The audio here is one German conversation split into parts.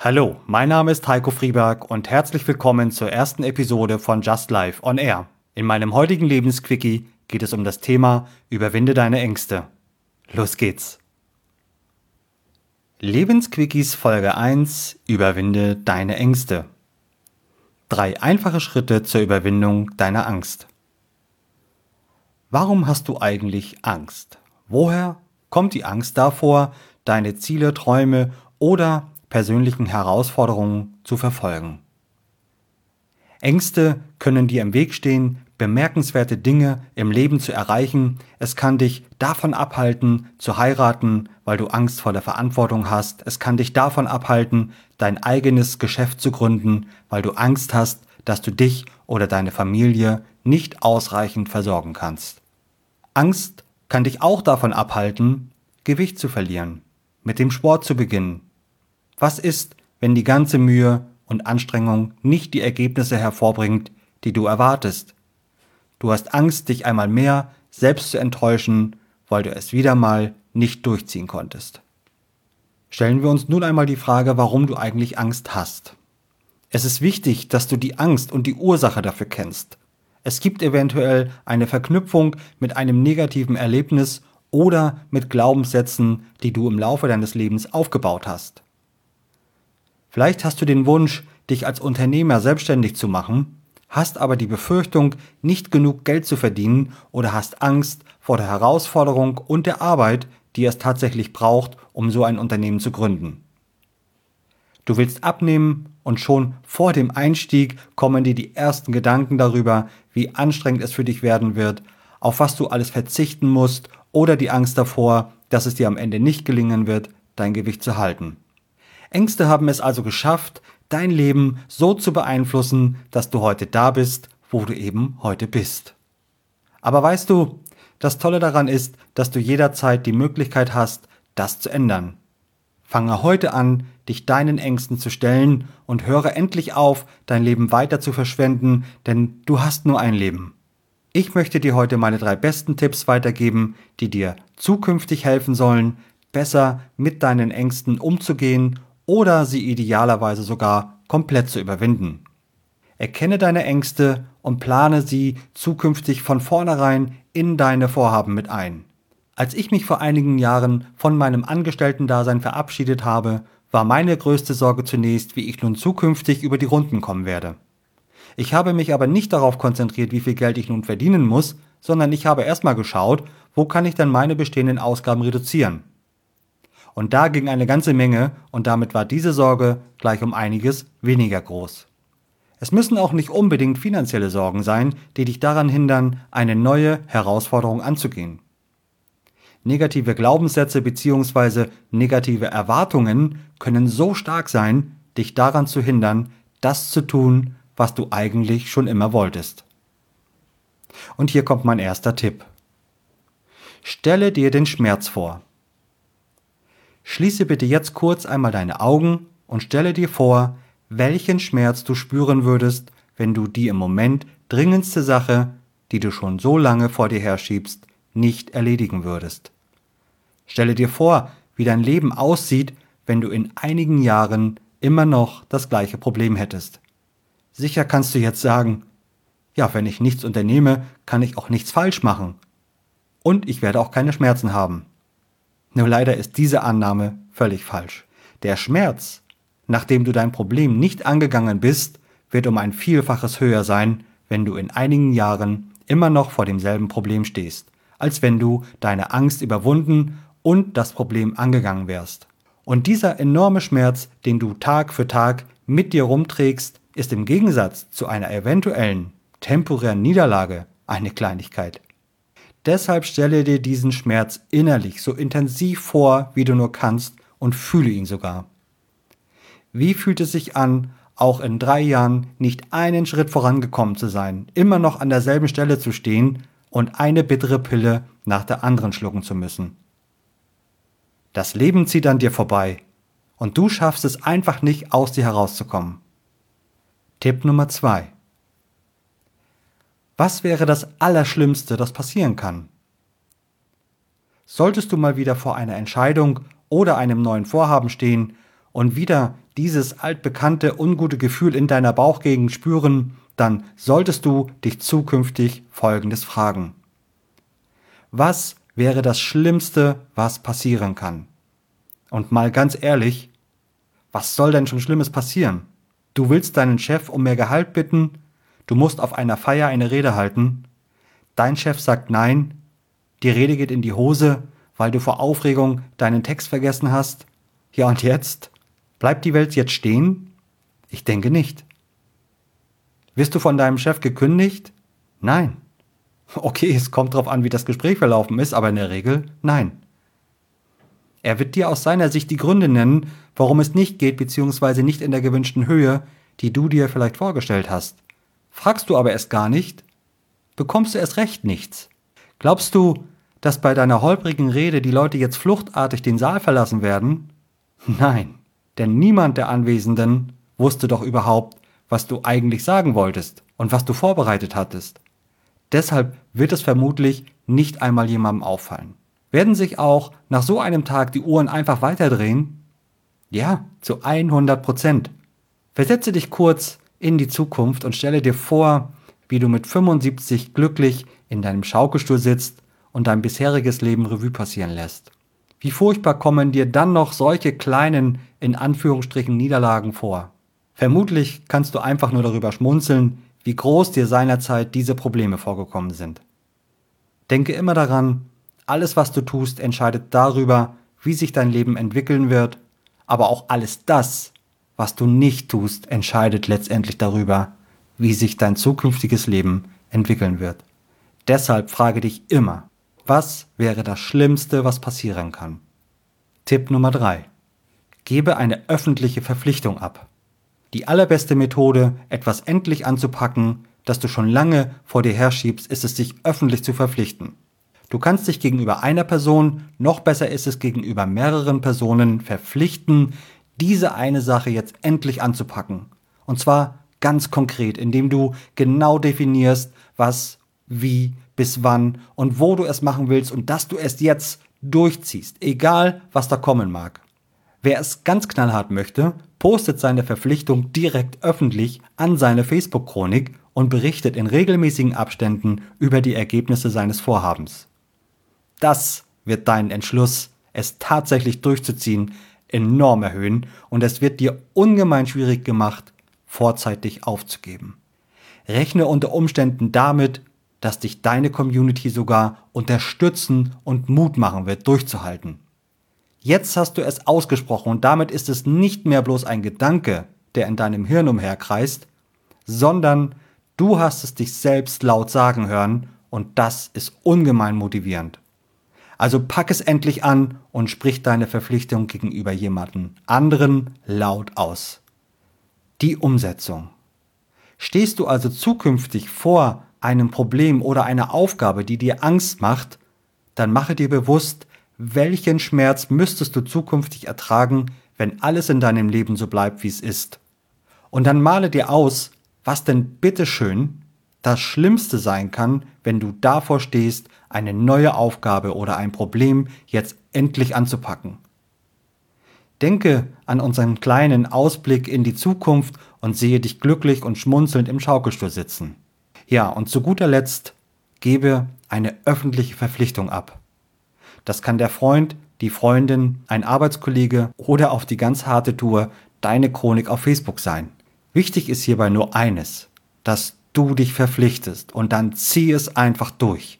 Hallo, mein Name ist Heiko Frieberg und herzlich willkommen zur ersten Episode von Just Life on Air. In meinem heutigen Lebensquickie geht es um das Thema Überwinde deine Ängste. Los geht's! Lebensquickies Folge 1 Überwinde deine Ängste. Drei einfache Schritte zur Überwindung deiner Angst. Warum hast du eigentlich Angst? Woher kommt die Angst davor, deine Ziele, Träume oder persönlichen Herausforderungen zu verfolgen. Ängste können dir im Weg stehen, bemerkenswerte Dinge im Leben zu erreichen. Es kann dich davon abhalten, zu heiraten, weil du Angst vor der Verantwortung hast. Es kann dich davon abhalten, dein eigenes Geschäft zu gründen, weil du Angst hast, dass du dich oder deine Familie nicht ausreichend versorgen kannst. Angst kann dich auch davon abhalten, Gewicht zu verlieren, mit dem Sport zu beginnen, was ist, wenn die ganze Mühe und Anstrengung nicht die Ergebnisse hervorbringt, die du erwartest? Du hast Angst, dich einmal mehr selbst zu enttäuschen, weil du es wieder mal nicht durchziehen konntest. Stellen wir uns nun einmal die Frage, warum du eigentlich Angst hast. Es ist wichtig, dass du die Angst und die Ursache dafür kennst. Es gibt eventuell eine Verknüpfung mit einem negativen Erlebnis oder mit Glaubenssätzen, die du im Laufe deines Lebens aufgebaut hast. Vielleicht hast du den Wunsch, dich als Unternehmer selbstständig zu machen, hast aber die Befürchtung, nicht genug Geld zu verdienen oder hast Angst vor der Herausforderung und der Arbeit, die es tatsächlich braucht, um so ein Unternehmen zu gründen. Du willst abnehmen und schon vor dem Einstieg kommen dir die ersten Gedanken darüber, wie anstrengend es für dich werden wird, auf was du alles verzichten musst oder die Angst davor, dass es dir am Ende nicht gelingen wird, dein Gewicht zu halten. Ängste haben es also geschafft, dein Leben so zu beeinflussen, dass du heute da bist, wo du eben heute bist. Aber weißt du, das Tolle daran ist, dass du jederzeit die Möglichkeit hast, das zu ändern. Fange heute an, dich deinen Ängsten zu stellen und höre endlich auf, dein Leben weiter zu verschwenden, denn du hast nur ein Leben. Ich möchte dir heute meine drei besten Tipps weitergeben, die dir zukünftig helfen sollen, besser mit deinen Ängsten umzugehen oder sie idealerweise sogar komplett zu überwinden. Erkenne deine Ängste und plane sie zukünftig von vornherein in deine Vorhaben mit ein. Als ich mich vor einigen Jahren von meinem Angestellten-Dasein verabschiedet habe, war meine größte Sorge zunächst, wie ich nun zukünftig über die Runden kommen werde. Ich habe mich aber nicht darauf konzentriert, wie viel Geld ich nun verdienen muss, sondern ich habe erstmal geschaut, wo kann ich denn meine bestehenden Ausgaben reduzieren. Und da ging eine ganze Menge und damit war diese Sorge gleich um einiges weniger groß. Es müssen auch nicht unbedingt finanzielle Sorgen sein, die dich daran hindern, eine neue Herausforderung anzugehen. Negative Glaubenssätze bzw. negative Erwartungen können so stark sein, dich daran zu hindern, das zu tun, was du eigentlich schon immer wolltest. Und hier kommt mein erster Tipp. Stelle dir den Schmerz vor. Schließe bitte jetzt kurz einmal deine Augen und stelle dir vor, welchen Schmerz du spüren würdest, wenn du die im Moment dringendste Sache, die du schon so lange vor dir herschiebst, nicht erledigen würdest. Stelle dir vor, wie dein Leben aussieht, wenn du in einigen Jahren immer noch das gleiche Problem hättest. Sicher kannst du jetzt sagen, ja, wenn ich nichts unternehme, kann ich auch nichts falsch machen. Und ich werde auch keine Schmerzen haben. Nur leider ist diese Annahme völlig falsch. Der Schmerz, nachdem du dein Problem nicht angegangen bist, wird um ein Vielfaches höher sein, wenn du in einigen Jahren immer noch vor demselben Problem stehst, als wenn du deine Angst überwunden und das Problem angegangen wärst. Und dieser enorme Schmerz, den du Tag für Tag mit dir rumträgst, ist im Gegensatz zu einer eventuellen temporären Niederlage eine Kleinigkeit. Deshalb stelle dir diesen Schmerz innerlich so intensiv vor, wie du nur kannst und fühle ihn sogar. Wie fühlt es sich an, auch in drei Jahren nicht einen Schritt vorangekommen zu sein, immer noch an derselben Stelle zu stehen und eine bittere Pille nach der anderen schlucken zu müssen? Das Leben zieht an dir vorbei und du schaffst es einfach nicht, aus dir herauszukommen. Tipp Nummer zwei. Was wäre das Allerschlimmste, das passieren kann? Solltest du mal wieder vor einer Entscheidung oder einem neuen Vorhaben stehen und wieder dieses altbekannte ungute Gefühl in deiner Bauchgegend spüren, dann solltest du dich zukünftig Folgendes fragen. Was wäre das Schlimmste, was passieren kann? Und mal ganz ehrlich, was soll denn schon Schlimmes passieren? Du willst deinen Chef um mehr Gehalt bitten, du musst auf einer Feier eine Rede halten, dein Chef sagt nein, die Rede geht in die Hose, weil du vor Aufregung deinen Text vergessen hast. Ja und jetzt? Bleibt die Welt jetzt stehen? Ich denke nicht. Wirst du von deinem Chef gekündigt? Nein. Okay, es kommt darauf an, wie das Gespräch verlaufen ist, aber in der Regel nein. Er wird dir aus seiner Sicht die Gründe nennen, warum es nicht geht, beziehungsweise nicht in der gewünschten Höhe, die du dir vielleicht vorgestellt hast. Fragst du aber es gar nicht, bekommst du erst recht nichts. Glaubst du, dass bei deiner holprigen Rede die Leute jetzt fluchtartig den Saal verlassen werden? Nein, denn niemand der Anwesenden wusste doch überhaupt, was du eigentlich sagen wolltest und was du vorbereitet hattest. Deshalb wird es vermutlich nicht einmal jemandem auffallen. Werden sich auch nach so einem Tag die Uhren einfach weiterdrehen? Ja, zu 100 Prozent. Versetze dich kurz in die Zukunft und stelle dir vor, wie du mit 75 glücklich in deinem Schaukelstuhl sitzt und dein bisheriges Leben Revue passieren lässt. Wie furchtbar kommen dir dann noch solche kleinen, in Anführungsstrichen, Niederlagen vor? Vermutlich kannst du einfach nur darüber schmunzeln, wie groß dir seinerzeit diese Probleme vorgekommen sind. Denke immer daran, alles, was du tust, entscheidet darüber, wie sich dein Leben entwickeln wird, aber auch alles das, was du nicht tust, entscheidet letztendlich darüber, wie sich dein zukünftiges Leben entwickeln wird. Deshalb frage dich immer, was wäre das Schlimmste, was passieren kann? Tipp Nummer drei: Gebe eine öffentliche Verpflichtung ab. Die allerbeste Methode, etwas endlich anzupacken, das du schon lange vor dir herschiebst, ist es, sich öffentlich zu verpflichten. Du kannst dich gegenüber einer Person, noch besser ist es gegenüber mehreren Personen verpflichten, diese eine Sache jetzt endlich anzupacken. Und zwar ganz konkret, indem du genau definierst, was, wie, bis wann und wo du es machen willst und dass du es jetzt durchziehst, egal was da kommen mag. Wer es ganz knallhart möchte, postet seine Verpflichtung direkt öffentlich an seine Facebook-Chronik und berichtet in regelmäßigen Abständen über die Ergebnisse seines Vorhabens. Das wird deinen Entschluss, es tatsächlich durchzuziehen, enorm erhöhen und es wird dir ungemein schwierig gemacht, vorzeitig aufzugeben. Rechne unter Umständen damit, dass dich deine Community sogar unterstützen und Mut machen wird, durchzuhalten. Jetzt hast du es ausgesprochen und damit ist es nicht mehr bloß ein Gedanke, der in deinem Hirn umherkreist, sondern du hast es dich selbst laut sagen hören und das ist ungemein motivierend. Also pack es endlich an und sprich deine Verpflichtung gegenüber jemandem anderen laut aus. Die Umsetzung. Stehst du also zukünftig vor einem Problem oder einer Aufgabe, die dir Angst macht, dann mache dir bewusst, welchen Schmerz müsstest du zukünftig ertragen, wenn alles in deinem Leben so bleibt, wie es ist. Und dann male dir aus, was denn bitteschön das Schlimmste sein kann, wenn du davor stehst, eine neue Aufgabe oder ein Problem jetzt endlich anzupacken. Denke an unseren kleinen Ausblick in die Zukunft und sehe dich glücklich und schmunzelnd im Schaukelstuhl sitzen. Ja, und zu guter Letzt gebe eine öffentliche Verpflichtung ab. Das kann der Freund, die Freundin, ein Arbeitskollege oder auf die ganz harte Tour deine Chronik auf Facebook sein. Wichtig ist hierbei nur eines, dass du dich verpflichtest und dann zieh es einfach durch.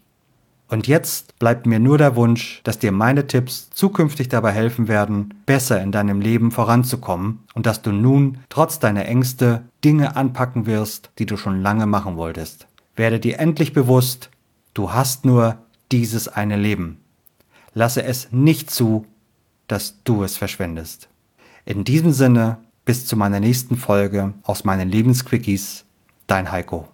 Und jetzt bleibt mir nur der Wunsch, dass dir meine Tipps zukünftig dabei helfen werden, besser in deinem Leben voranzukommen und dass du nun trotz deiner Ängste Dinge anpacken wirst, die du schon lange machen wolltest. Werde dir endlich bewusst, du hast nur dieses eine Leben. Lasse es nicht zu, dass du es verschwendest. In diesem Sinne, bis zu meiner nächsten Folge aus meinen Lebensquickies, dein Heiko.